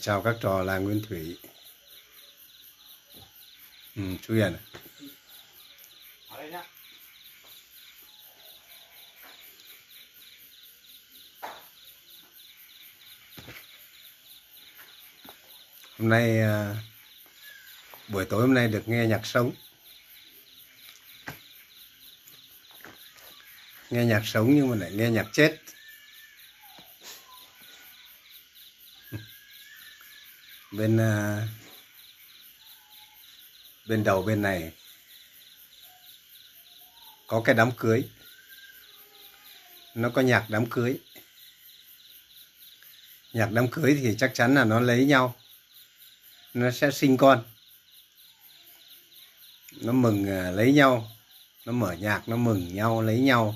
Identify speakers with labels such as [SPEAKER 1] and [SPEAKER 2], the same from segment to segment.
[SPEAKER 1] Chào các trò là Nguyên Thủy. Ừ, chú Hiền. Hôm nay à, buổi tối hôm nay được nghe nhạc sống. Nghe nhạc sống nhưng mà lại nghe nhạc chết. Bên à, bên đầu bên này có cái đám cưới. Nó có nhạc đám cưới. Nhạc đám cưới thì chắc chắn là nó lấy nhau. Nó sẽ sinh con. Nó mừng à, lấy nhau. Nó mở nhạc, nó mừng nhau, lấy nhau.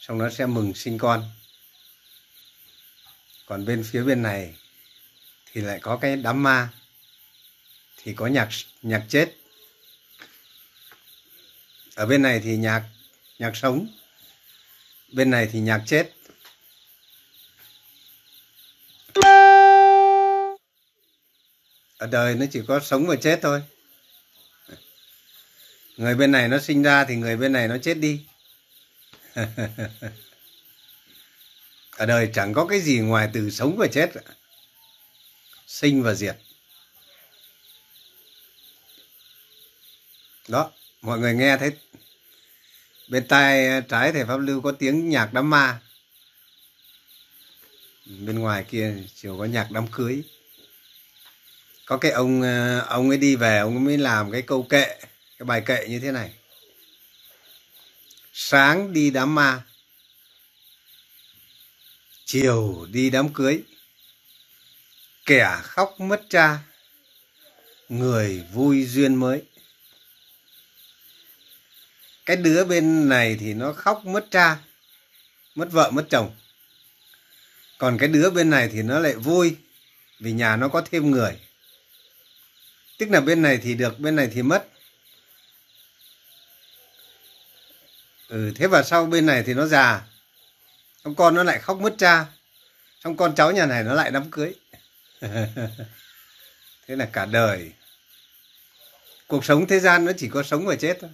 [SPEAKER 1] Xong nó sẽ mừng sinh con. Còn bên phía bên này thì lại có cái đám ma. Thì có nhạc nhạc chết. Ở bên này thì nhạc nhạc sống. Bên này thì nhạc chết. Ở đời nó chỉ có sống và chết thôi. Người bên này nó sinh ra thì người bên này nó chết đi. Ở đời chẳng có cái gì ngoài từ sống và chết. cả sinh và diệt. Đó, mọi người nghe thấy. Bên tai trái thầy pháp lưu có tiếng nhạc đám ma. Bên ngoài kia chiều có nhạc đám cưới. Có cái ông ờ, ông ấy đi về, ông mới làm cái câu kệ, cái bài kệ như thế này. Sáng đi đám ma, chiều đi đám cưới kẻ khóc mất cha người vui duyên mới. Cái đứa bên này thì nó khóc mất cha mất vợ mất chồng. Còn cái đứa bên này thì nó lại vui vì nhà nó có thêm người. Tức là bên này thì được bên này thì mất. Ừ, thế và sau bên này thì nó già. Xong con nó lại khóc mất cha xong con cháu nhà này nó lại đám cưới. thế là cả đời. Cuộc sống thế gian nó chỉ có sống và chết thôi.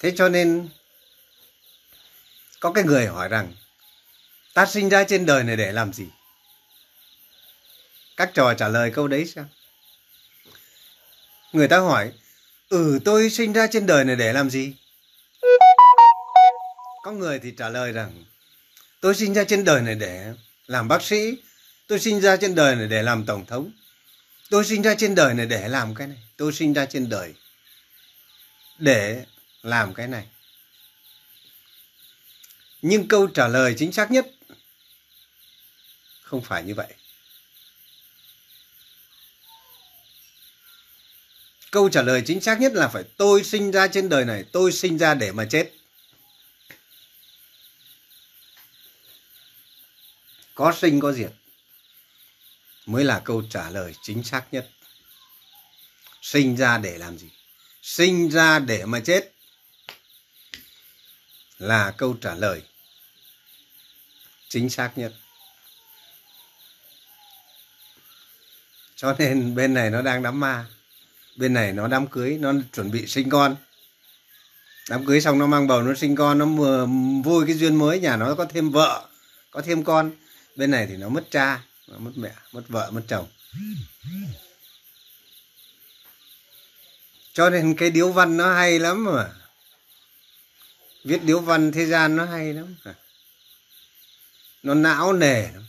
[SPEAKER 1] Thế cho nên, có cái người hỏi rằng, ta sinh ra trên đời này để làm gì? Các trò trả lời câu đấy sao? Người ta hỏi ừ tôi sinh ra trên đời này để làm gì? Có người thì trả lời rằng, tôi sinh ra trên đời này để làm bác sĩ tôi sinh ra trên đời này để làm tổng thống. Tôi sinh ra trên đời này để làm cái này. Tôi sinh ra trên đời để làm cái này. Nhưng câu trả lời chính xác nhất không phải như vậy. Câu trả lời chính xác nhất là phải tôi sinh ra trên đời này, tôi sinh ra để mà chết. Có sinh có diệt mới là câu trả lời chính xác nhất. Sinh ra để làm gì? Sinh ra để mà chết là câu trả lời chính xác nhất. Cho nên bên này nó đang đám ma, bên này nó đám cưới, nó chuẩn bị sinh con. Đám cưới xong nó mang bầu, nó sinh con, nó vừa vui cái duyên mới, nhà nó có thêm vợ, có thêm con. Bên này thì nó mất cha mất mẹ, mất vợ, mất chồng. Cho nên cái điếu văn nó hay lắm mà. Viết điếu văn thế gian nó hay lắm. Nó não nề lắm.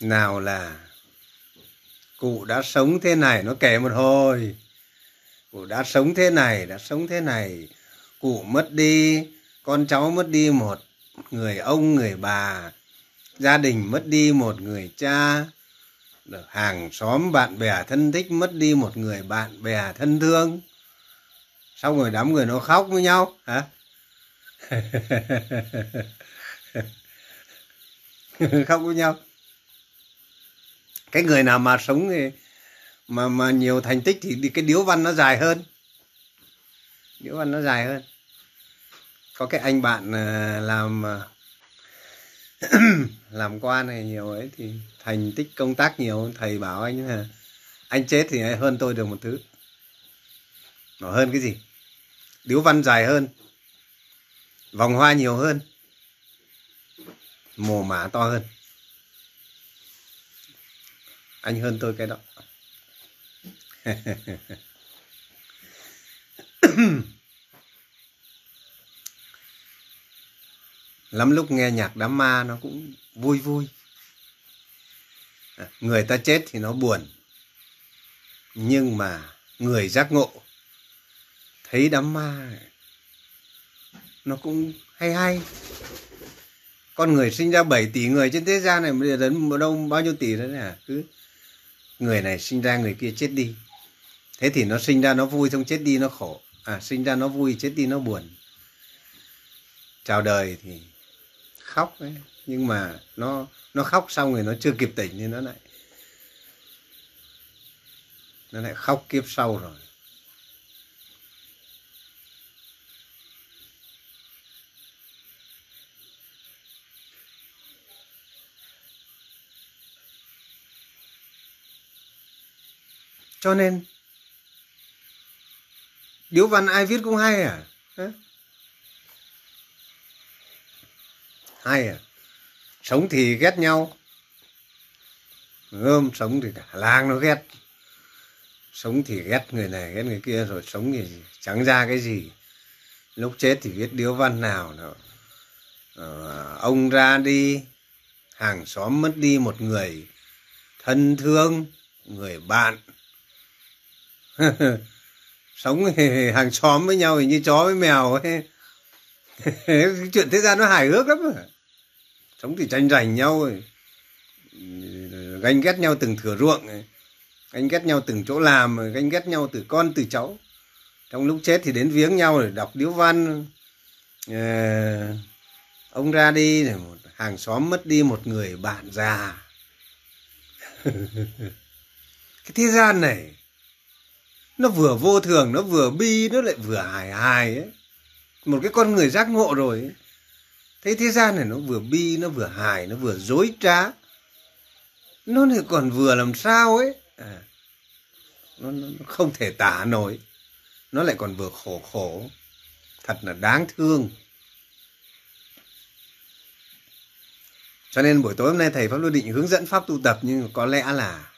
[SPEAKER 1] Nào là cụ đã sống thế này, nó kể một hồi. Cụ đã sống thế này, đã sống thế này. Cụ mất đi, con cháu mất đi một người ông, người bà gia đình mất đi một người cha hàng xóm bạn bè thân thích mất đi một người bạn bè thân thương. Xong rồi đám người nó khóc với nhau, hả? Khóc với nhau. Cái người nào mà sống thì mà mà nhiều thành tích thì cái điếu văn nó dài hơn. Điếu văn nó dài hơn. Có cái anh bạn à, làm à, làm quan này nhiều ấy thì thành tích công tác nhiều, thầy bảo anh là anh chết thì hơn tôi được một thứ. Nó hơn cái gì? Điếu văn dài hơn, vòng hoa nhiều hơn, mồ mả to hơn. Anh hơn tôi cái đó. lắm lúc nghe nhạc đám ma nó cũng vui vui. À, người ta chết thì nó buồn. Nhưng mà người giác ngộ, thấy đám ma, nó cũng hay hay. Con người sinh ra 7 tỷ người trên thế gian này, bây đến đâu, bao nhiêu tỷ đó nè, cứ người này sinh ra, người kia chết đi. Thế thì nó sinh ra nó vui, xong chết đi nó khổ. À sinh ra nó vui, chết đi nó buồn. Chào đời thì khóc ấy. nhưng mà nó nó khóc xong rồi nó chưa kịp tỉnh thì nó lại nó lại khóc kiếp sau rồi. Cho nên, điếu văn ai viết cũng hay à? Hay à sống thì ghét nhau gom sống thì cả làng nó ghét. Sống thì ghét người này ghét người kia rồi sống thì chẳng ra cái gì. Lúc chết thì viết điếu văn nào nữa ờ, ông ra đi hàng xóm mất đi một người thân thương người bạn. Sống hàng xóm với nhau thì như chó với mèo ấy. Chuyện thế gian nó hài hước lắm rồi sống thì tranh giành nhau ganh ghét nhau từng thửa ruộng ganh ghét nhau từng chỗ làm ganh ghét nhau từ con từ cháu. Trong lúc chết thì đến viếng nhau để đọc điếu văn. À, ông ra đi một hàng xóm mất đi một người bạn già. Cái thế gian này nó vừa vô thường nó vừa bi nó lại vừa hài hài ấy. Một cái con người giác ngộ rồi ấy thế thế gian này nó vừa bi nó vừa hài nó vừa dối trá. Nó lại còn vừa làm sao ấy? À, nó, nó không thể tả nổi. Nó lại còn vừa khổ khổ. Thật là đáng thương. Cho nên buổi tối hôm nay thầy pháp lưu định hướng dẫn pháp tu tập nhưng có lẽ là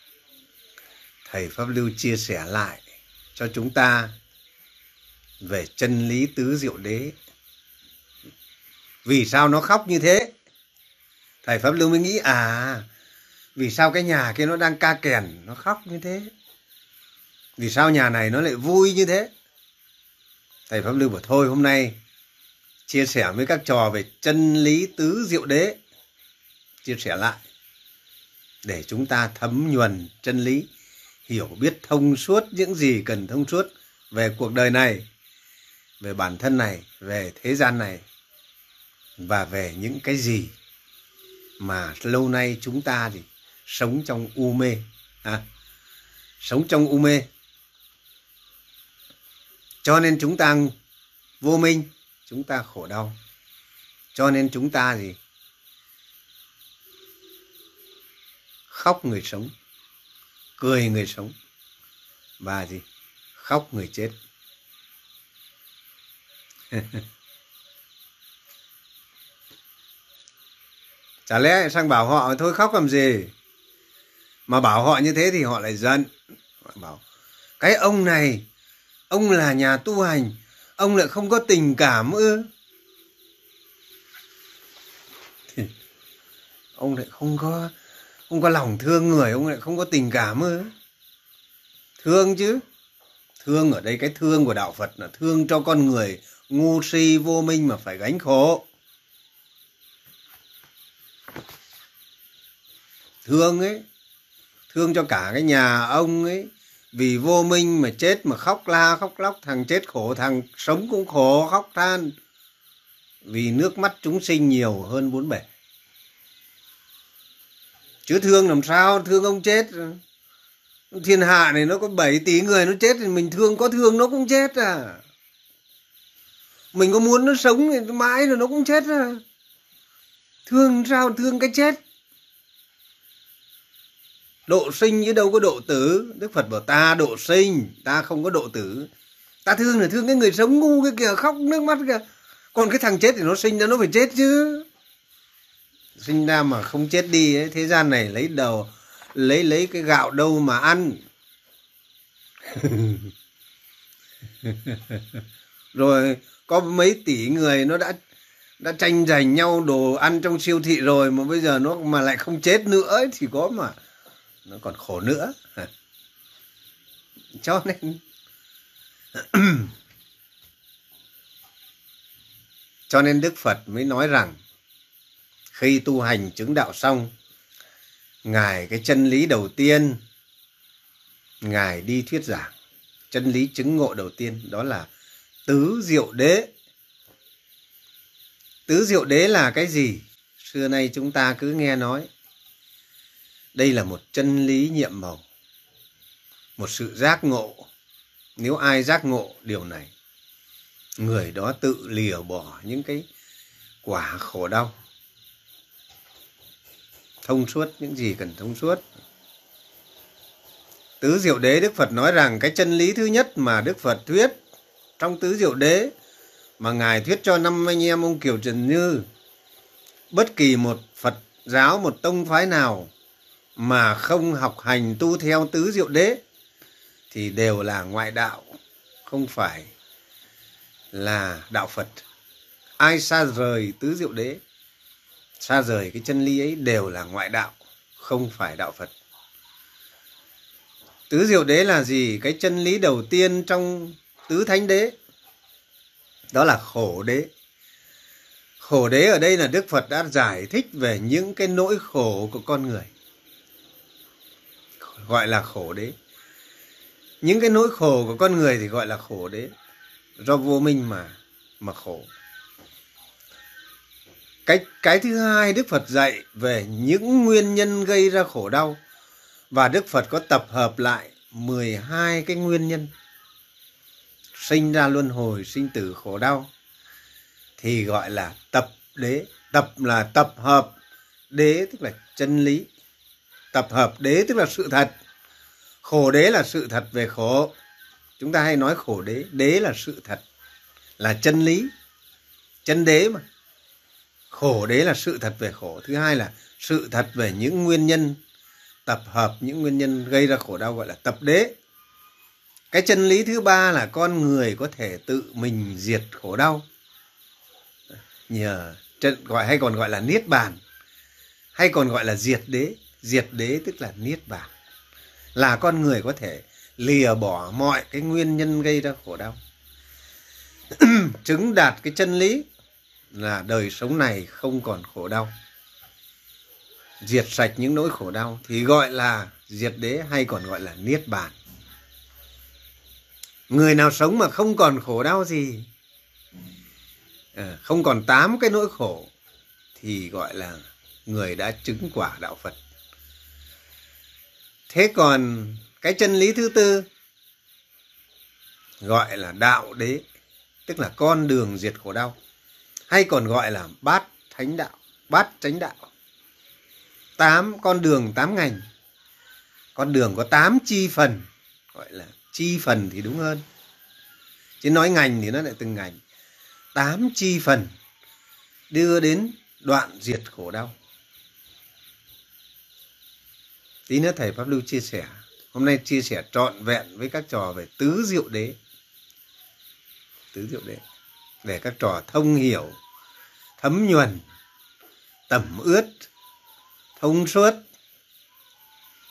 [SPEAKER 1] thầy pháp lưu chia sẻ lại cho chúng ta về chân lý tứ diệu đế vì sao nó khóc như thế? Thầy pháp lưu mới nghĩ à vì sao cái nhà kia nó đang ca kèn, nó khóc như thế? Vì sao nhà này nó lại vui như thế? Thầy pháp lưu bảo, thôi, hôm nay chia sẻ với các trò về chân lý tứ diệu đế. Chia sẻ lại để chúng ta thấm nhuần chân lý, hiểu biết thông suốt những gì cần thông suốt về cuộc đời này, về bản thân này, về thế gian này và về những cái gì mà lâu nay chúng ta thì sống trong u mê à, sống trong u mê. Cho nên chúng ta vô minh chúng ta khổ đau. Cho nên chúng ta gì khóc người sống cười người sống và gì? Khóc người chết. chả lẽ sang bảo họ thôi khóc làm gì? Mà bảo họ như thế thì họ lại giận. Họ bảo, cái ông này, ông là nhà tu hành, ông lại không có tình cảm ư? Ông lại không có không có lòng thương người, ông lại không có tình cảm ư? Thương chứ? Thương ở đây cái thương của đạo phật là thương cho con người ngu si vô minh mà phải gánh khổ. Thương ấy, thương cho cả cái nhà ông ấy. Vì vô minh mà chết mà khóc la khóc lóc, thằng chết khổ, thằng sống cũng khổ, khóc than. Vì nước mắt chúng sinh nhiều hơn bốn bể. Chứ thương làm sao? Thương ông chết. Thiên hạ này nó có 7 tỷ người nó chết thì mình thương, có thương nó cũng chết à. Mình có muốn nó sống thì mãi rồi nó cũng chết à. Thương sao? Thương cái chết độ sinh chứ đâu có độ tử. Đức phật bảo ta độ sinh ta không có độ tử. Ta thương là thương cái người sống ngu cái kìa khóc nước mắt kìa. Còn cái thằng chết thì nó sinh ra nó phải chết chứ. Sinh ra mà không chết đi ấy, thế gian này lấy đầu lấy lấy cái gạo đâu mà ăn. Rồi có mấy tỷ người nó đã đã tranh giành nhau đồ ăn trong siêu thị rồi mà bây giờ nó mà lại không chết nữa ấy, thì có mà nó còn khổ nữa. Cho nên cho nên đức phật mới nói rằng, khi tu hành chứng đạo xong, ngài cái chân lý đầu tiên, ngài đi thuyết giảng. Chân lý chứng ngộ đầu tiên, đó là tứ diệu đế. Tứ diệu đế là cái gì? Xưa nay chúng ta cứ nghe nói đây là một chân lý nhiệm màu, một sự giác ngộ. Nếu ai giác ngộ điều này, người đó tự lìa bỏ những cái quả khổ đau. Thông suốt, những gì cần thông suốt. Tứ diệu đế đức phật nói rằng cái chân lý thứ nhất mà đức phật thuyết trong tứ diệu đế mà ngài thuyết cho năm anh em ông kiều trần như, bất kỳ một phật giáo, một tông phái nào mà không học hành tu theo tứ diệu đế, thì đều là ngoại đạo, không phải là đạo phật. Ai xa rời tứ diệu đế, xa rời cái chân lý ấy đều là ngoại đạo, không phải đạo phật. Tứ diệu đế là gì? Cái chân lý đầu tiên trong tứ thánh đế, đó là khổ đế. Khổ đế ở đây là đức phật đã giải thích về những cái nỗi khổ của con người gọi là khổ đế. Những cái nỗi khổ của con người thì gọi là khổ đế. Do vô minh mà mà khổ. Cái cái thứ hai đức phật dạy về những nguyên nhân gây ra khổ đau. Và đức phật có tập hợp lại 12 cái nguyên nhân. Sinh ra luân hồi, sinh tử khổ đau. Thì gọi là tập đế. Tập là tập hợp đế, tức là chân lý tập hợp đế tức là sự thật. Khổ đế là sự thật về khổ. Chúng ta hay nói khổ đế. Đế là sự thật, là chân lý, chân đế mà. Khổ đế là sự thật về khổ. Thứ hai là sự thật về những nguyên nhân, tập hợp những nguyên nhân gây ra khổ đau gọi là tập đế. Cái chân lý thứ ba là con người có thể tự mình diệt khổ đau. Nhờ trận gọi, hay còn gọi là niết bàn, hay còn gọi là diệt đế diệt đế tức là niết bàn. Là con người có thể lìa bỏ mọi cái nguyên nhân gây ra khổ đau. Chứng đạt cái chân lý là đời sống này không còn khổ đau. Diệt sạch những nỗi khổ đau thì gọi là diệt đế hay còn gọi là niết bàn. Người nào sống mà không còn khổ đau gì ờ, không còn tám cái nỗi khổ thì gọi là người đã chứng quả đạo phật thế còn cái chân lý thứ tư gọi là đạo đế, tức là con đường diệt khổ đau, hay còn gọi là bát thánh đạo, bát chánh đạo. Tám con đường, tám ngành. Con đường có tám chi phần, gọi là chi phần thì đúng hơn. Chứ nói ngành thì nó lại từng ngành. Tám chi phần đưa đến đoạn diệt khổ đau tí nữa thầy pháp lưu chia sẻ. Hôm nay chia sẻ trọn vẹn với các trò về tứ diệu đế. Tứ diệu đế. Để các trò thông hiểu thấm nhuần tẩm ướt thông suốt.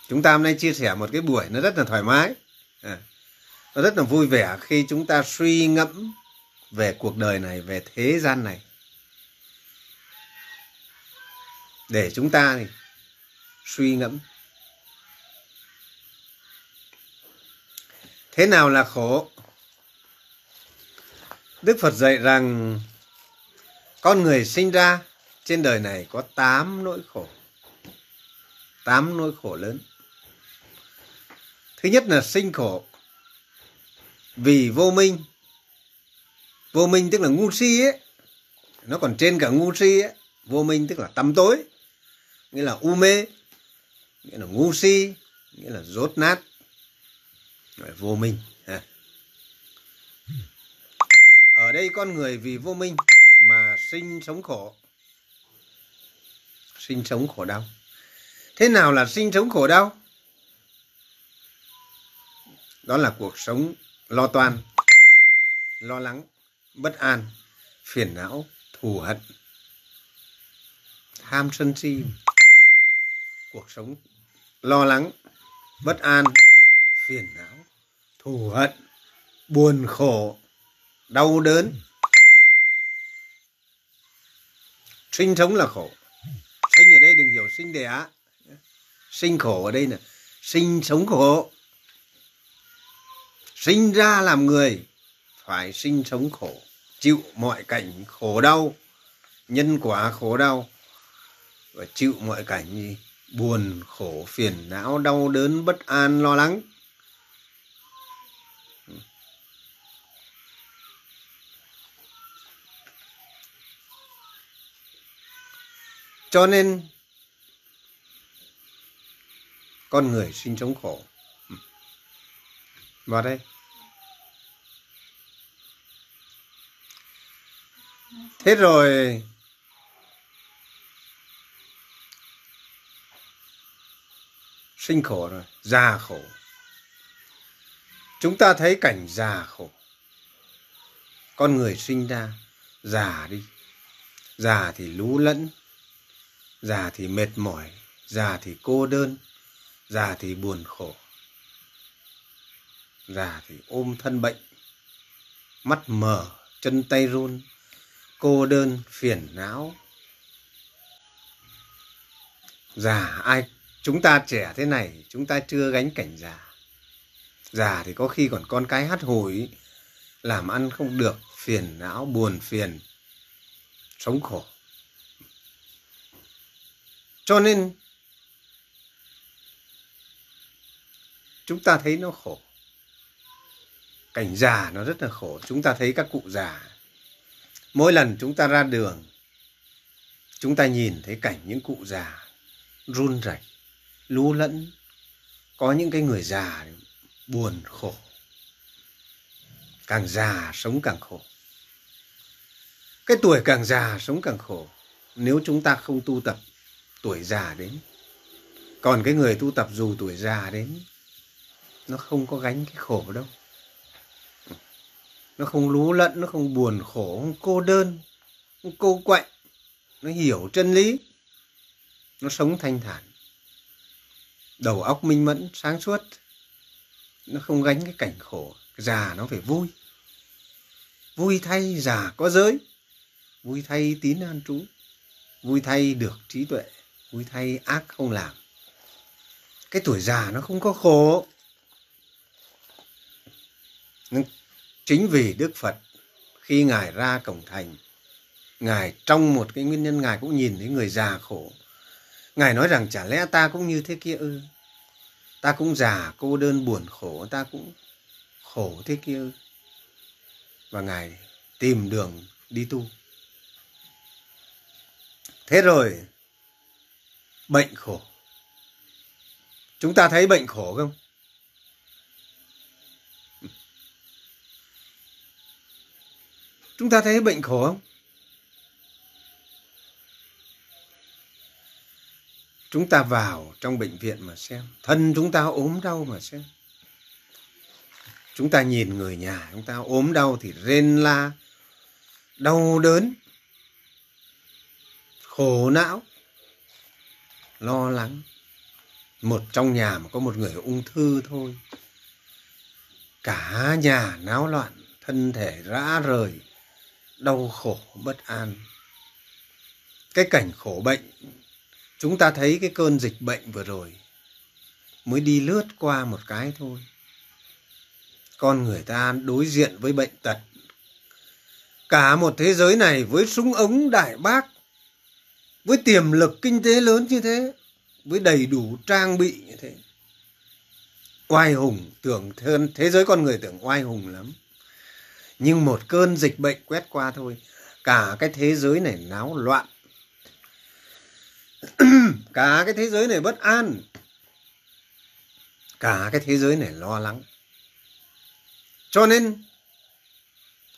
[SPEAKER 1] Chúng ta hôm nay chia sẻ một cái buổi nó rất là thoải mái. À, nó rất là vui vẻ khi chúng ta suy ngẫm về cuộc đời này về thế gian này. Để chúng ta thì suy ngẫm. Thế nào là khổ? Đức phật dạy rằng, con người sinh ra trên đời này có tám nỗi khổ. Tám nỗi khổ lớn. Thứ nhất là sinh khổ. Vì vô minh. Vô minh tức là ngu si ấy. Nó còn trên cả ngu si ấy. Vô minh tức là tăm tối. Nghĩa là u mê. Nghĩa là ngu si. Nghĩa là rốt nát vô minh ở đây con người vì vô minh mà sinh sống khổ. Sinh sống khổ đau. Thế nào là sinh sống khổ đau? Đó là cuộc sống lo toan, lo lắng, bất an, phiền não, thù hận, tham sân si. Cuộc sống lo lắng, bất an, phiền não thù hận, buồn khổ, đau đớn. Sinh sống là khổ. Sinh ở đây đừng hiểu sinh đẻ sinh khổ ở đây là sinh sống khổ. Sinh ra làm người, phải sinh sống khổ. Chịu mọi cảnh khổ đau, nhân quả khổ đau. Và chịu mọi cảnh gì buồn khổ, phiền não, đau đớn, bất an, lo lắng. Cho nên, con người sinh sống khổ. Vào đây. Thế rồi, sinh khổ rồi, già khổ. Chúng ta thấy cảnh già khổ. Con người sinh ra, già đi. Già thì lú lẫn già thì mệt mỏi, già thì cô đơn, già thì buồn khổ, già thì ôm thân bệnh, mắt mờ, chân tay run, cô đơn, phiền não. Già, ai, chúng ta trẻ thế này, chúng ta chưa gánh cảnh già. Già thì có khi còn con cái hắt hủi làm ăn không được, phiền não, buồn phiền, sống khổ cho nên, chúng ta thấy nó khổ. Cảnh già nó rất là khổ. Chúng ta thấy các cụ già, mỗi lần chúng ta ra đường, chúng ta nhìn thấy cảnh những cụ già run rẩy, lú lẫn, có những cái người già buồn khổ. Càng già sống càng khổ. Cái tuổi càng già sống càng khổ. Nếu chúng ta không tu tập tuổi già đến. Còn cái người tu tập dù tuổi già đến, nó không có gánh cái khổ đâu. Nó không lú lẫn, nó không buồn khổ, không cô đơn, không cô quạnh. Nó hiểu chân lý, nó sống thanh thản. Đầu óc minh mẫn, sáng suốt. Nó không gánh cái cảnh khổ. Già nó phải vui. Vui thay già có giới. Vui thay tín an trú. Vui thay được trí tuệ vui thay ác không làm. Cái tuổi già nó không có khổ. Chính vì đức phật, khi ngài ra cổng thành, ngài trong một cái nguyên nhân ngài cũng nhìn thấy người già khổ. Ngài nói rằng, chả lẽ ta cũng như thế kia ư? Ta cũng già, cô đơn, buồn, khổ, ta cũng khổ thế kia ư? Và ngài tìm đường đi tu. Thế rồi bệnh khổ. Chúng ta thấy bệnh khổ không? Chúng ta thấy bệnh khổ không? Chúng ta vào trong bệnh viện mà xem. Thân chúng ta ốm đau mà xem. Chúng ta nhìn người nhà chúng ta ốm đau thì rên la, đau đớn, khổ não lo lắng. Một trong nhà mà có một người ung thư thôi. Cả nhà náo loạn, thân thể rã rời, đau khổ bất an. Cái cảnh khổ bệnh, chúng ta thấy cái cơn dịch bệnh vừa rồi mới đi lướt qua một cái thôi. Con người ta đối diện với bệnh tật. Cả một thế giới này với súng ống đại bác với tiềm lực kinh tế lớn như thế, với đầy đủ trang bị như thế, oai hùng tưởng thế giới con người tưởng oai hùng lắm. Nhưng một cơn dịch bệnh quét qua thôi, cả cái thế giới này náo loạn. Cả cái thế giới này bất an. Cả cái thế giới này lo lắng. Cho nên,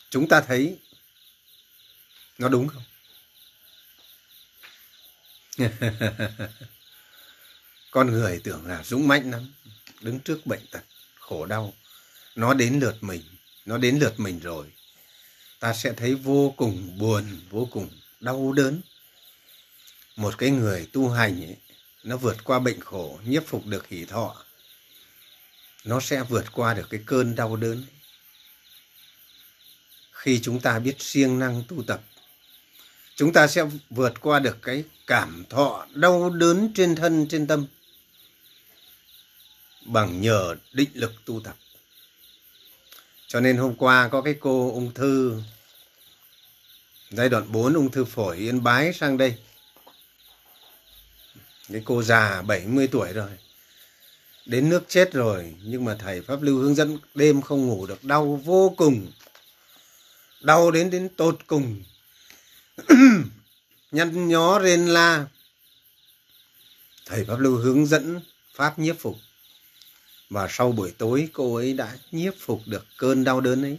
[SPEAKER 1] chúng ta thấy nó đúng không? con người tưởng là dũng mãnh lắm đứng trước bệnh tật khổ đau. Nó đến lượt mình nó đến lượt mình rồi. Ta sẽ thấy vô cùng buồn vô cùng đau đớn. Một cái người tu hành ấy, nó vượt qua bệnh khổ nhiếp phục được hỷ thọ. Nó sẽ vượt qua được cái cơn đau đớn. Khi chúng ta biết siêng năng tu tập chúng ta sẽ vượt qua được cái cảm thọ đau đớn trên thân, trên tâm bằng nhờ định lực tu tập. Cho nên hôm qua có cái cô ung thư, giai đoạn 4 ung thư phổi yên bái sang đây. Cái cô già 70 tuổi rồi, đến nước chết rồi, nhưng mà thầy pháp lưu hướng dẫn đêm không ngủ được, đau vô cùng, đau đến đến tột cùng. nhăn nhó rên la. Thầy pháp lưu hướng dẫn pháp nhiếp phục. Và sau buổi tối cô ấy đã nhiếp phục được cơn đau đớn ấy.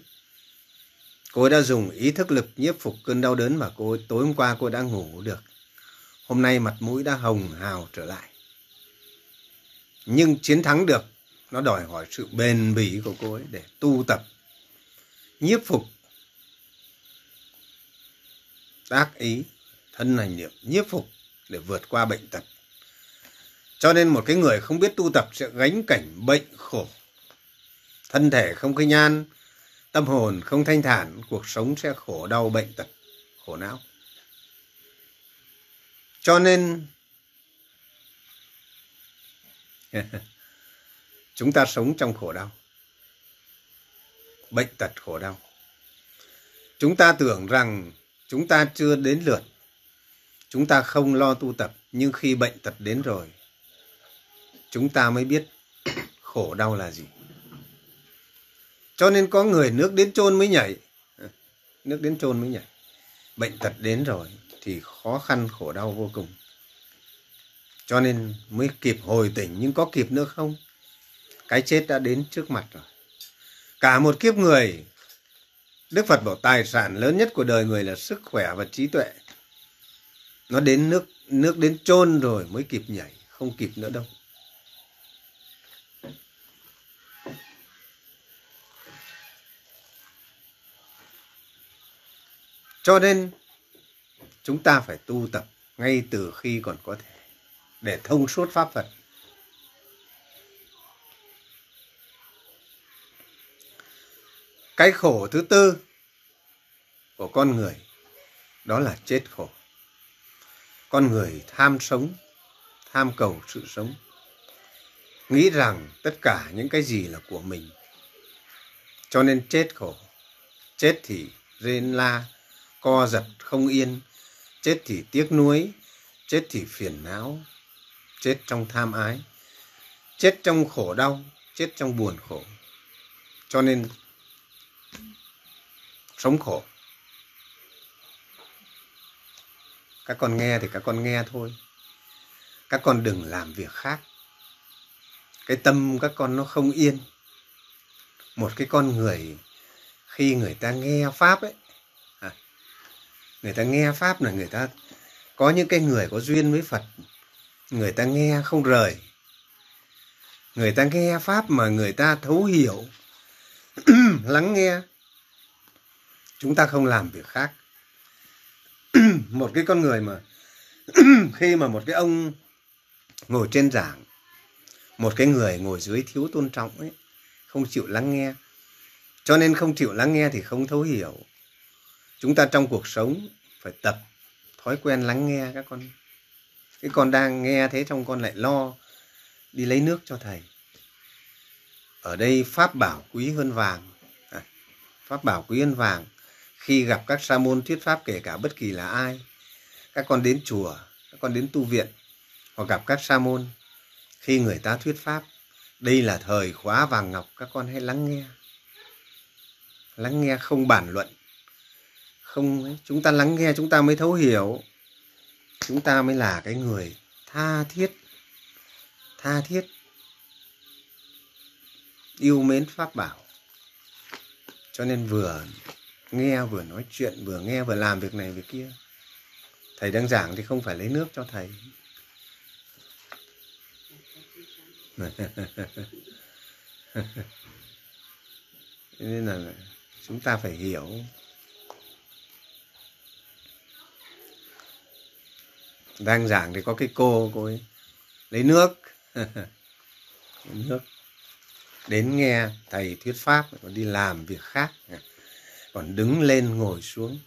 [SPEAKER 1] Cô ấy đã dùng ý thức lực nhiếp phục cơn đau đớn mà cô ấy, tối hôm qua cô đã ngủ được. Hôm nay mặt mũi đã hồng hào trở lại. Nhưng chiến thắng được nó đòi hỏi sự bền bỉ của cô ấy để tu tập nhiếp phục tác ý, thân hành niệm, nhiếp phục để vượt qua bệnh tật. Cho nên một cái người không biết tu tập sẽ gánh cảnh bệnh khổ. Thân thể không khinh nhan tâm hồn không thanh thản, cuộc sống sẽ khổ đau bệnh tật, khổ não. Cho nên, chúng ta sống trong khổ đau. Bệnh tật khổ đau. Chúng ta tưởng rằng chúng ta chưa đến lượt. Chúng ta không lo tu tập, nhưng khi bệnh tật đến rồi, chúng ta mới biết khổ đau là gì. Cho nên có người nước đến chôn mới nhảy. Nước đến chôn mới nhảy. Bệnh tật đến rồi thì khó khăn, khổ đau vô cùng. Cho nên mới kịp hồi tỉnh. Nhưng có kịp nữa không? Cái chết đã đến trước mặt rồi. Cả một kiếp người đức phật bảo tài sản lớn nhất của đời người là sức khỏe và trí tuệ nó đến nước nước đến chôn rồi mới kịp nhảy, không kịp nữa đâu cho nên, chúng ta phải tu tập ngay từ khi còn có thể, để thông suốt pháp Phật. Cái khổ thứ tư của con người đó là chết khổ. Con người tham sống, tham cầu sự sống. Nghĩ rằng tất cả những cái gì là của mình. Cho nên chết khổ. Chết thì rên la, co giật không yên. Chết thì tiếc nuối, chết thì phiền não, chết trong tham ái, chết trong khổ đau, chết trong buồn khổ. Cho nên sống khổ. Các con nghe thì các con nghe thôi. Các con đừng làm việc khác. Cái tâm các con nó không yên. Một cái con người khi người ta nghe Pháp ấy, à, người ta nghe Pháp là người ta có những cái người có duyên với Phật người ta nghe không rời người ta nghe pháp mà người ta thấu hiểu lắng nghe chúng ta không làm việc khác. Một cái con người mà khi mà một cái ông ngồi trên giảng một cái người ngồi dưới thiếu tôn trọng ấy không chịu lắng nghe. Cho nên không chịu lắng nghe thì không thấu hiểu. Chúng ta trong cuộc sống phải tập thói quen lắng nghe các con. Cái con đang nghe thế trong con lại lo đi lấy nước cho thầy. Ở đây pháp bảo quý hơn vàng à, pháp bảo quý hơn vàng khi gặp các sa môn thuyết pháp kể cả bất kỳ là ai, các con đến chùa, các con đến tu viện hoặc gặp các sa môn, khi người ta thuyết pháp, đây là thời khóa vàng ngọc, các con hãy lắng nghe. Lắng nghe không bàn luận. Không chúng ta lắng nghe chúng ta mới thấu hiểu. Chúng ta mới là cái người tha thiết tha thiết yêu mến pháp bảo. Cho nên vừa nghe vừa nói chuyện, vừa nghe vừa làm việc này việc kia. Thầy đang giảng thì không phải lấy nước cho thầy. Nên là chúng ta phải hiểu. Đang giảng thì có cái cô cô ấy lấy nước. Lấy nước. Đến nghe thầy thuyết pháp, còn đi làm việc khác còn đứng lên ngồi xuống.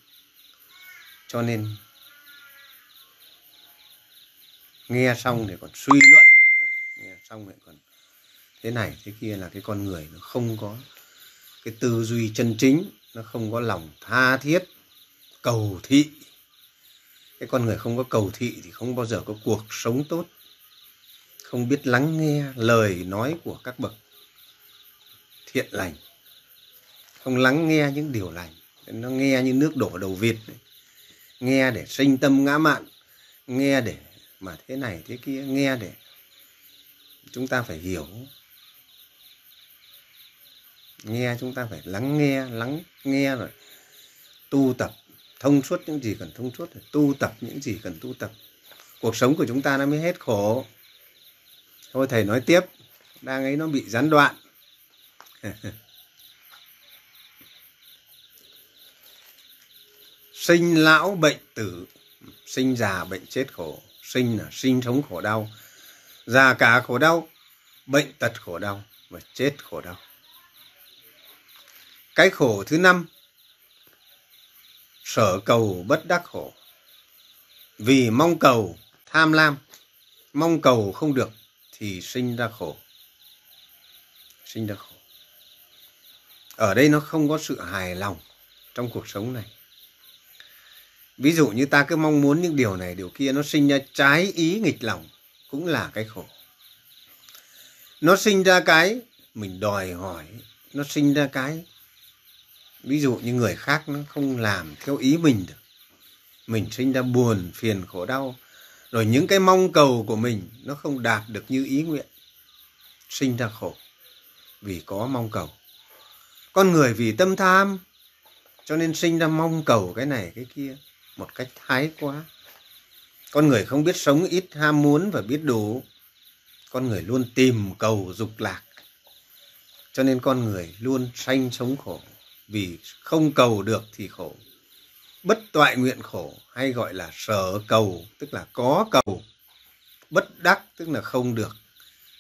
[SPEAKER 1] Cho nên, nghe xong thì còn suy luận. Nghe xong lại còn, thế này, thế kia là cái con người nó không có cái tư duy chân chính, nó không có lòng tha thiết, cầu thị. Cái con người không có cầu thị thì không bao giờ có cuộc sống tốt. Không biết lắng nghe lời nói của các bậc thiện lành không lắng nghe những điều lành nó nghe như nước đổ đầu vịt nghe để sinh tâm ngã mạn. Nghe để mà thế này thế kia. Nghe để chúng ta phải hiểu. Nghe chúng ta phải lắng nghe lắng nghe rồi tu tập. Thông suốt những gì cần thông suốt, tu tập những gì cần tu tập. Cuộc sống của chúng ta nó mới hết khổ. Thôi thầy nói tiếp. Đang ấy nó bị gián đoạn. sinh lão bệnh tử, sinh già bệnh chết khổ. Sinh là sinh sống khổ đau, già cả khổ đau, bệnh tật khổ đau và chết khổ đau. Cái khổ thứ năm, sở cầu bất đắc khổ. Vì mong cầu tham lam, mong cầu không được thì sinh ra khổ. Sinh ra khổ. Ở đây nó không có sự hài lòng trong cuộc sống này ví dụ như ta cứ mong muốn những điều này, điều kia, nó sinh ra trái ý nghịch lòng, cũng là cái khổ. Nó sinh ra cái mình đòi hỏi, nó sinh ra cái, ví dụ như người khác nó không làm theo ý mình được. Mình sinh ra buồn, phiền, khổ, đau. Rồi những cái mong cầu của mình nó không đạt được như ý nguyện, sinh ra khổ vì có mong cầu. Con người vì tâm tham, cho nên sinh ra mong cầu cái này, cái kia một cách thái quá. Con người không biết sống ít ham muốn và biết đủ. Con người luôn tìm cầu dục lạc. Cho nên con người luôn sanh sống khổ. Vì không cầu được thì khổ. Bất toại nguyện khổ hay gọi là sở cầu, tức là có cầu. Bất đắc, tức là không được,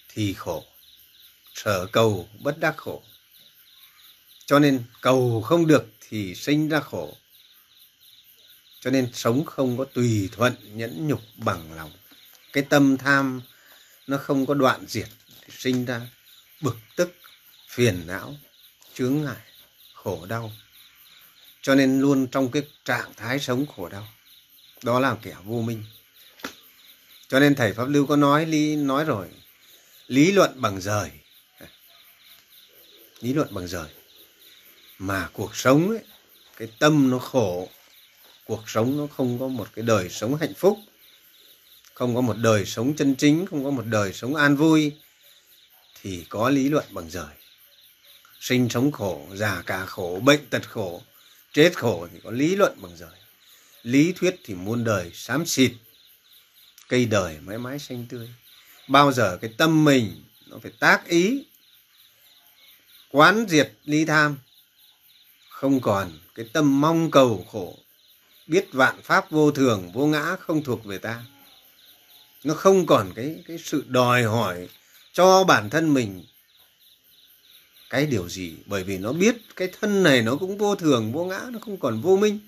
[SPEAKER 1] thì khổ. Sở cầu, bất đắc khổ. Cho nên cầu không được thì sinh ra khổ cho nên sống không có tùy thuận nhẫn nhục bằng lòng. Cái tâm tham nó không có đoạn diệt thì sinh ra bực tức phiền não chướng ngại khổ đau. Cho nên luôn trong cái trạng thái sống khổ đau đó là kẻ vô minh. Cho nên thầy pháp lưu có nói lý nói rồi lý luận bằng rời. Lý luận bằng rời. Mà cuộc sống ấy, cái tâm nó khổ cuộc sống nó không có một cái đời sống hạnh phúc, không có một đời sống chân chính, không có một đời sống an vui, thì có lý luận bằng giời. Sinh sống khổ, già cả khổ, bệnh tật khổ, chết khổ thì có lý luận bằng giời. Lý thuyết thì muôn đời xám xịt, cây đời mãi mãi xanh tươi. Bao giờ cái tâm mình nó phải tác ý, quán diệt ly tham, không còn cái tâm mong cầu khổ biết vạn pháp vô thường, vô ngã không thuộc về ta. Nó không còn cái cái sự đòi hỏi cho bản thân mình cái điều gì, bởi vì nó biết cái thân này nó cũng vô thường, vô ngã, nó không còn vô minh,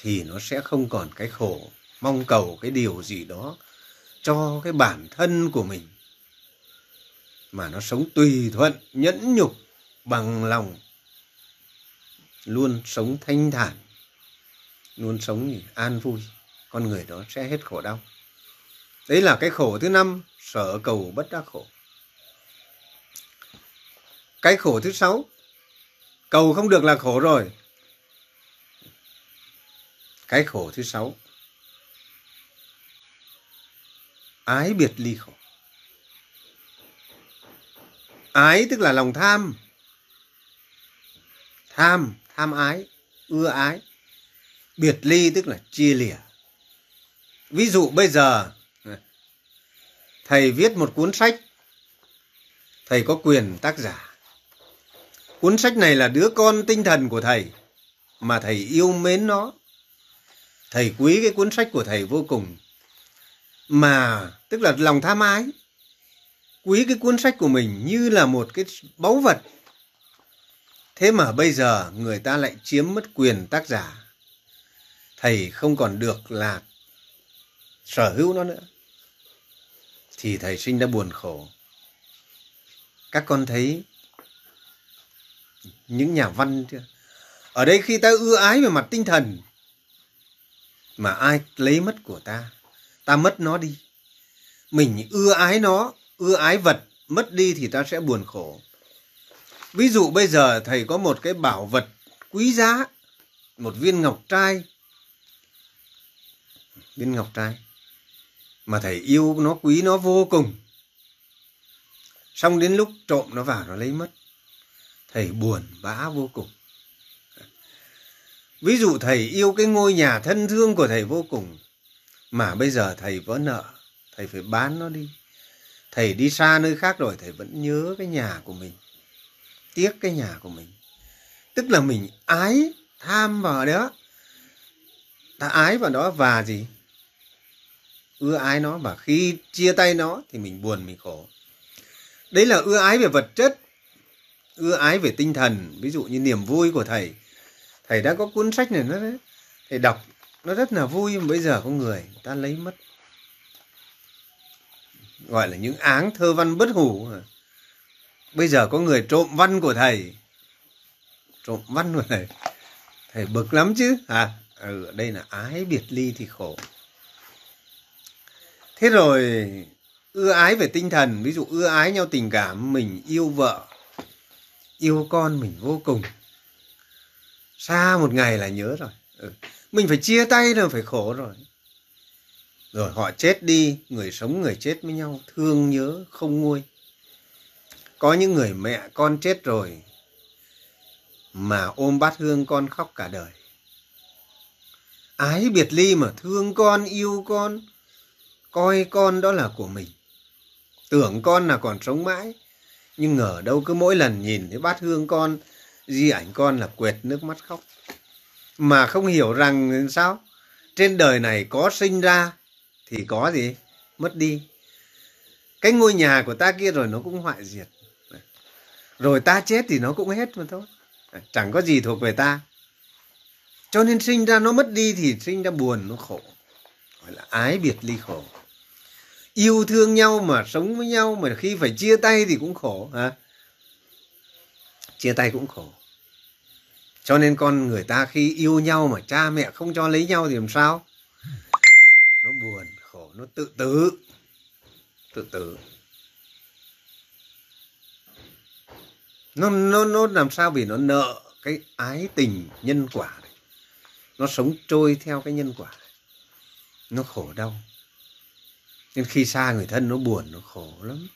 [SPEAKER 1] thì nó sẽ không còn cái khổ mong cầu, cái điều gì đó cho cái bản thân của mình. Mà nó sống tùy thuận, nhẫn nhục, bằng lòng, luôn sống thanh thản luôn sống an vui, con người đó sẽ hết khổ đau. Đấy là cái khổ thứ năm, sở cầu bất đắc khổ. Cái khổ thứ sáu, cầu không được là khổ rồi. Cái khổ thứ sáu, ái biệt ly khổ. Ái tức là lòng tham. Tham tham ái, ưa ái biệt ly tức là chia lìa. Ví dụ bây giờ, thầy viết một cuốn sách, thầy có quyền tác giả. Cuốn sách này là đứa con tinh thần của thầy, mà thầy yêu mến nó. Thầy quý cái cuốn sách của thầy vô cùng. Mà, tức là lòng tham ái, quý cái cuốn sách của mình như là một cái báu vật. Thế mà bây giờ người ta lại chiếm mất quyền tác giả thầy không còn được là sở hữu nó nữa, thì thầy sinh đã buồn khổ. Các con thấy những nhà văn chưa? Ở đây khi ta ưa ái về mặt tinh thần, mà ai lấy mất của ta ta mất nó đi. Mình ưa ái nó, ưa ái vật, mất đi thì ta sẽ buồn khổ. Ví dụ bây giờ thầy có một cái bảo vật quý giá, một viên ngọc trai viên ngọc trai. Mà thầy yêu nó, quý nó vô cùng. Xong đến lúc trộm nó vào, nó lấy mất. Thầy buồn bã vô cùng. Ví dụ thầy yêu cái ngôi nhà thân thương của thầy vô cùng, mà bây giờ thầy vỡ nợ, thầy phải bán nó đi. Thầy đi xa nơi khác rồi, thầy vẫn nhớ cái nhà của mình. Tiếc cái nhà của mình. Tức là mình ái, tham vào đó. Ta ái vào đó và gì? Ưa ái nó và khi chia tay nó thì mình buồn mình khổ. Đấy là ưa ái về vật chất ưa ái về tinh thần. Ví dụ như niềm vui của thầy. Thầy đã có cuốn sách này nó đấy thầy đọc nó rất là vui mà bây giờ có người ta lấy mất. Gọi là những áng thơ văn bất hủ. Bây giờ có người trộm văn của thầy. Trộm văn của thầy. Thầy bực lắm chứ? À ừ, đây là ái biệt ly thì khổ thế rồi, ưa ái về tinh thần, ví dụ ưa ái nhau tình cảm, mình yêu vợ, yêu con mình vô cùng. Xa một ngày là nhớ rồi. Ừ. mình phải chia tay rồi, phải khổ rồi. Rồi họ chết đi, người sống người chết với nhau, thương nhớ không nguôi. Có những người mẹ con chết rồi, mà ôm bát hương con khóc cả đời. Ái biệt ly mà thương con, yêu con coi con đó là của mình. Tưởng con là còn sống mãi, nhưng ngờ đâu cứ mỗi lần nhìn thấy bát hương con, di ảnh con là quệt nước mắt khóc. Mà không hiểu rằng sao, trên đời này có sinh ra thì có gì? Mất đi. Cái ngôi nhà của ta kia rồi nó cũng hoại diệt. Rồi ta chết thì nó cũng hết mà thôi. Chẳng có gì thuộc về ta. Cho nên sinh ra nó mất đi thì sinh ra buồn, nó khổ gọi là ái biệt ly khổ. Yêu thương nhau mà sống với nhau mà khi phải chia tay thì cũng khổ hả chia tay cũng khổ. Cho nên con người ta khi yêu nhau mà cha mẹ không cho lấy nhau thì làm sao? Nó buồn, khổ, nó tự tử. Tự tử. Nó nó nó làm sao vì nó nợ cái ái tình nhân quả này. nó sống trôi theo cái nhân quả này nó khổ đau. Nên khi xa người thân nó buồn nó khổ lắm.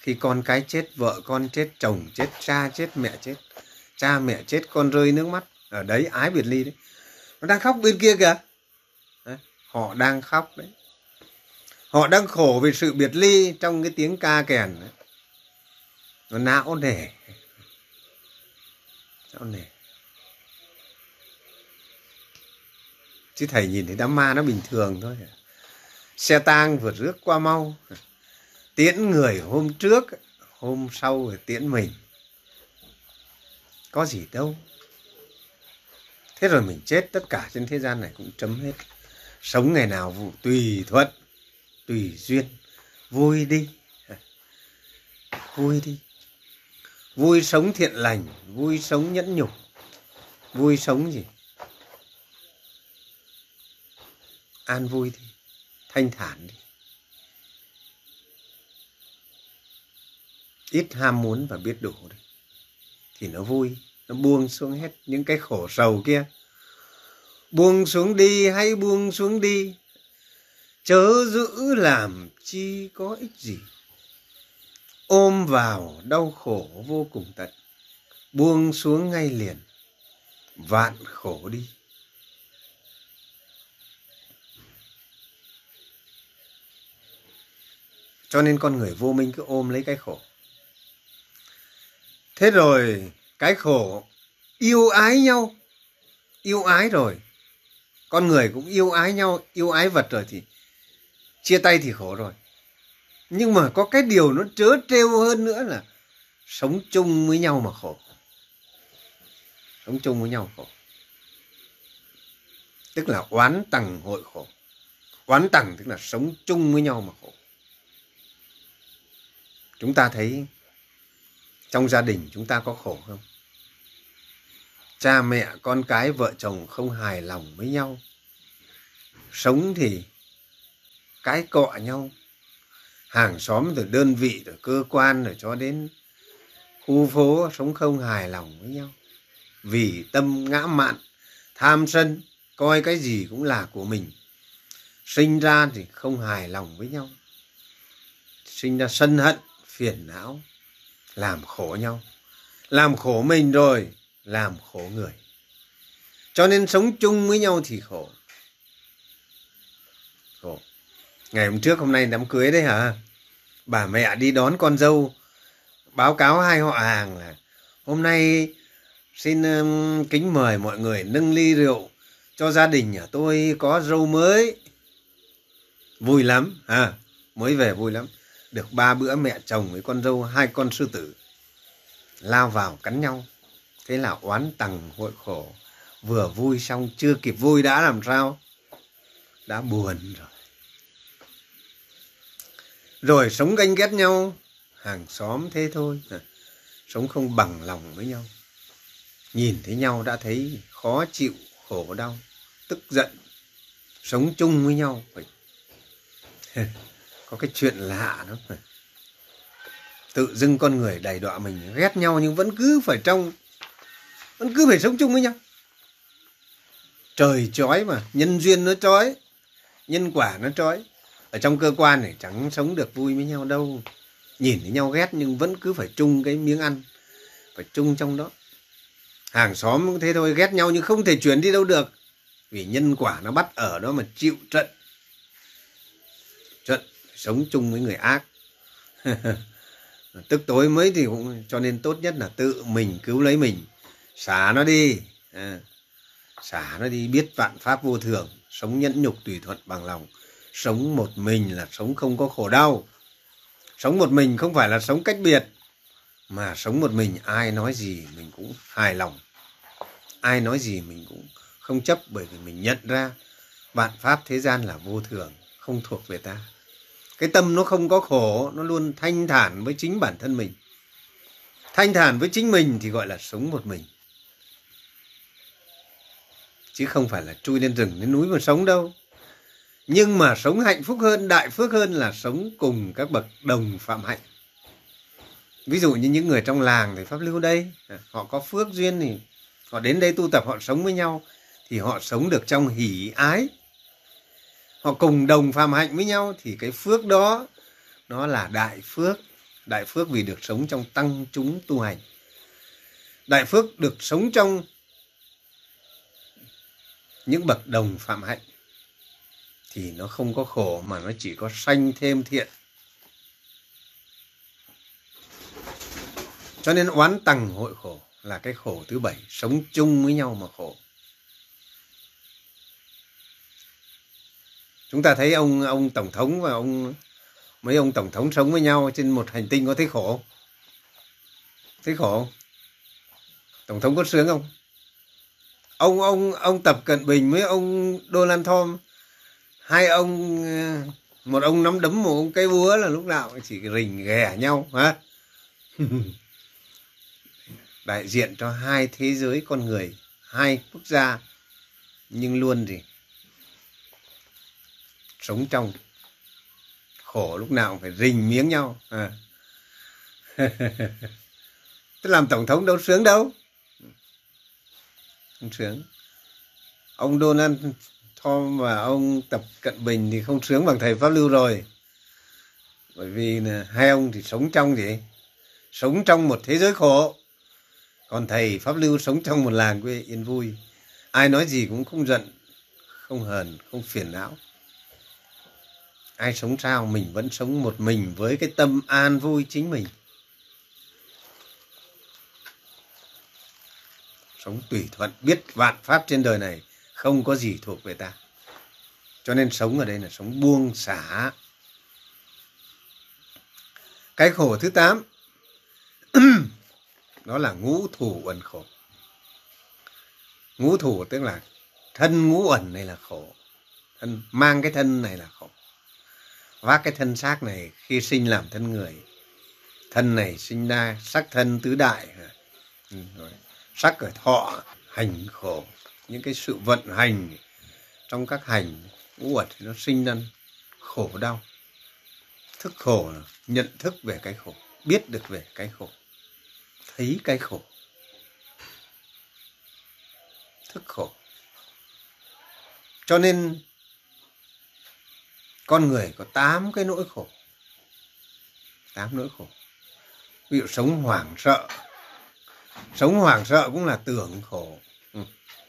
[SPEAKER 1] Khi con cái chết vợ con chết chồng chết cha chết mẹ chết cha mẹ chết con rơi nước mắt. Ở đấy ái biệt ly đấy. Nó đang khóc bên kia kìa. Đấy, họ đang khóc đấy. Họ đang khổ vì sự biệt ly trong cái tiếng ca kèn đấy. Nó não nề. Não nề. Chứ thầy nhìn thấy đám ma nó bình thường thôi. Xe tang vượt rước qua mau. Tiễn người hôm trước, hôm sau rồi tiễn mình. Có gì đâu. Thế rồi mình chết, tất cả trên thế gian này cũng chấm hết. Sống ngày nào vụ tùy thuận, tùy duyên. Vui đi. Vui đi. Vui sống thiện lành, vui sống nhẫn nhục. Vui sống gì? An vui đi, thanh thản đi. Ít ham muốn và biết đủ đi thì nó vui, nó buông xuống hết những cái khổ sầu kia. Buông xuống đi hay buông xuống đi, chớ giữ làm chi có ích gì. Ôm vào đau khổ vô cùng tận, buông xuống ngay liền, vạn khổ đi. Cho nên con người vô minh cứ ôm lấy cái khổ. Thế rồi, cái khổ yêu ái nhau. Yêu ái rồi, con người cũng yêu ái nhau, yêu ái vật rồi thì chia tay thì khổ rồi. Nhưng mà có cái điều nó trớ trêu hơn nữa là sống chung với nhau mà khổ. Sống chung với nhau khổ. Tức là oán tầng hội khổ. Oán tầng tức là sống chung với nhau mà khổ chúng ta thấy trong gia đình chúng ta có khổ không? Cha mẹ, con cái, vợ chồng không hài lòng với nhau. Sống thì cái cọ nhau. Hàng xóm từ đơn vị từ cơ quan rồi cho đến khu phố sống không hài lòng với nhau. Vì tâm ngã mạn, tham sân, coi cái gì cũng là của mình. Sinh ra thì không hài lòng với nhau. Sinh ra sân hận phiền não làm khổ nhau. Làm khổ mình rồi làm khổ người. Cho nên sống chung với nhau thì khổ. Khổ. Ngày hôm trước hôm nay đám cưới đấy hả? Bà mẹ đi đón con dâu. Báo cáo hai họ hàng là hôm nay xin um, kính mời mọi người nâng ly rượu cho gia đình nhà tôi có dâu mới. Vui lắm à mới về vui lắm được ba bữa mẹ chồng với con dâu, hai con sư tử, lao vào cắn nhau. Thế là oán tằng hội khổ, vừa vui xong chưa kịp vui đã làm sao? Đã buồn rồi. Rồi sống ganh ghét nhau, hàng xóm thế thôi. Sống không bằng lòng với nhau. Nhìn thấy nhau đã thấy khó chịu, khổ đau, tức giận. Sống chung với nhau. Phải có cái chuyện lạ lắm tự dưng con người đầy đọa mình, ghét nhau nhưng vẫn cứ phải trong, vẫn cứ phải sống chung với nhau. Trời trói mà, nhân duyên nó trói nhân quả nó trói ở trong cơ quan này chẳng sống được vui với nhau đâu. Nhìn thấy nhau ghét nhưng vẫn cứ phải chung cái miếng ăn, phải chung trong đó. Hàng xóm cũng thế thôi, ghét nhau nhưng không thể chuyển đi đâu được. Vì nhân quả nó bắt ở đó mà chịu trận sống chung với người ác. Tức tối mấy thì cũng cho nên tốt nhất là tự mình cứu lấy mình. Xả nó đi. À, xả nó đi biết vạn pháp vô thường sống nhẫn nhục tùy thuận bằng lòng. Sống một mình là sống không có khổ đau. Sống một mình không phải là sống cách biệt mà sống một mình ai nói gì mình cũng hài lòng. Ai nói gì mình cũng không chấp bởi vì mình nhận ra vạn pháp thế gian là vô thường không thuộc về ta cái tâm nó không có khổ, nó luôn thanh thản với chính bản thân mình. Thanh thản với chính mình thì gọi là sống một mình. Chứ không phải là chui lên rừng, lên núi mà sống đâu. Nhưng mà sống hạnh phúc hơn, đại phước hơn là sống cùng các bậc đồng phạm hạnh. Ví dụ như những người trong làng thì pháp lưu đây, họ có phước duyên thì họ đến đây tu tập, họ sống với nhau, thì họ sống được trong hỷ ái họ cùng đồng phạm hạnh với nhau thì cái phước đó, nó là đại phước. Đại phước vì được sống trong tăng chúng tu hành. Đại phước được sống trong những bậc đồng phạm hạnh thì nó không có khổ mà nó chỉ có sanh thêm thiện. Cho nên oán tầng hội khổ là cái khổ thứ bảy, sống chung với nhau mà khổ. Chúng ta thấy ông ông tổng thống và ông, mấy ông tổng thống sống với nhau trên một hành tinh có thấy khổ thấy khổ tổng thống có sướng không? Ông ông ông tập cận bình với ông donald trump, hai ông, một ông nắm đấm một ông cây búa là lúc nào chỉ rình ghẻ nhau, hả? Đại diện cho hai thế giới con người, hai quốc gia, nhưng luôn gì? Sống trong khổ lúc nào cũng phải rình miếng nhau. À. Thế làm tổng thống đâu sướng đâu. Không sướng. Ông Donald Trump và ông tập cận bình thì không sướng bằng thầy pháp lưu rồi. Bởi vì là hai ông thì sống trong gì? Sống trong một thế giới khổ. Còn thầy pháp lưu sống trong một làng quê yên vui. Ai nói gì cũng không giận, không hờn, không phiền não ai sống sao mình vẫn sống một mình với cái tâm an vui chính mình. Sống tùy thuận, biết vạn pháp trên đời này không có gì thuộc về ta. Cho nên sống ở đây là sống buông xả. Cái khổ thứ tám, đó là ngũ thủ uẩn khổ. Ngũ thủ tức là thân ngũ uẩn này là khổ. Thân, mang cái thân này là khổ vác cái thân xác này khi sinh làm thân người. Thân này sinh ra sắc thân tứ đại. Ừ, rồi. Sắc ở thọ, hành khổ. Những cái sự vận hành trong các hành uẩn thì nó sinh ra khổ đau. Thức khổ là nhận thức về cái khổ, biết được về cái khổ, thấy cái khổ. Thức khổ. Cho nên con người có tám cái nỗi khổ. Tám nỗi khổ. Ví dụ sống hoảng sợ. Sống hoảng sợ cũng là tưởng khổ. Ừ,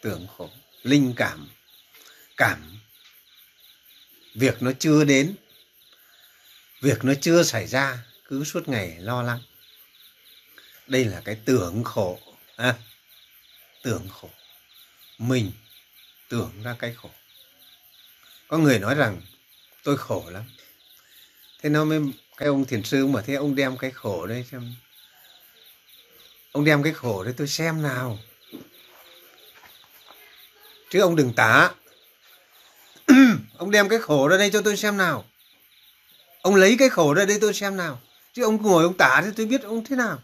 [SPEAKER 1] tưởng khổ. Linh cảm. Cảm. Việc nó chưa đến. Việc nó chưa xảy ra cứ suốt ngày lo lắng. Đây là cái tưởng khổ. À, tưởng khổ. Mình tưởng ra cái khổ. Có người nói rằng tôi khổ lắm. Thế nó mới, cái ông thiền sư mà thế, ông đem cái khổ đây xem. Ông đem cái khổ đấy tôi xem nào. Chứ ông đừng tả. Ông đem cái khổ ra đây cho tôi xem nào. Ông lấy cái khổ ra đây tôi xem nào. Chứ ông ngồi ông tả thì tôi biết ông thế nào.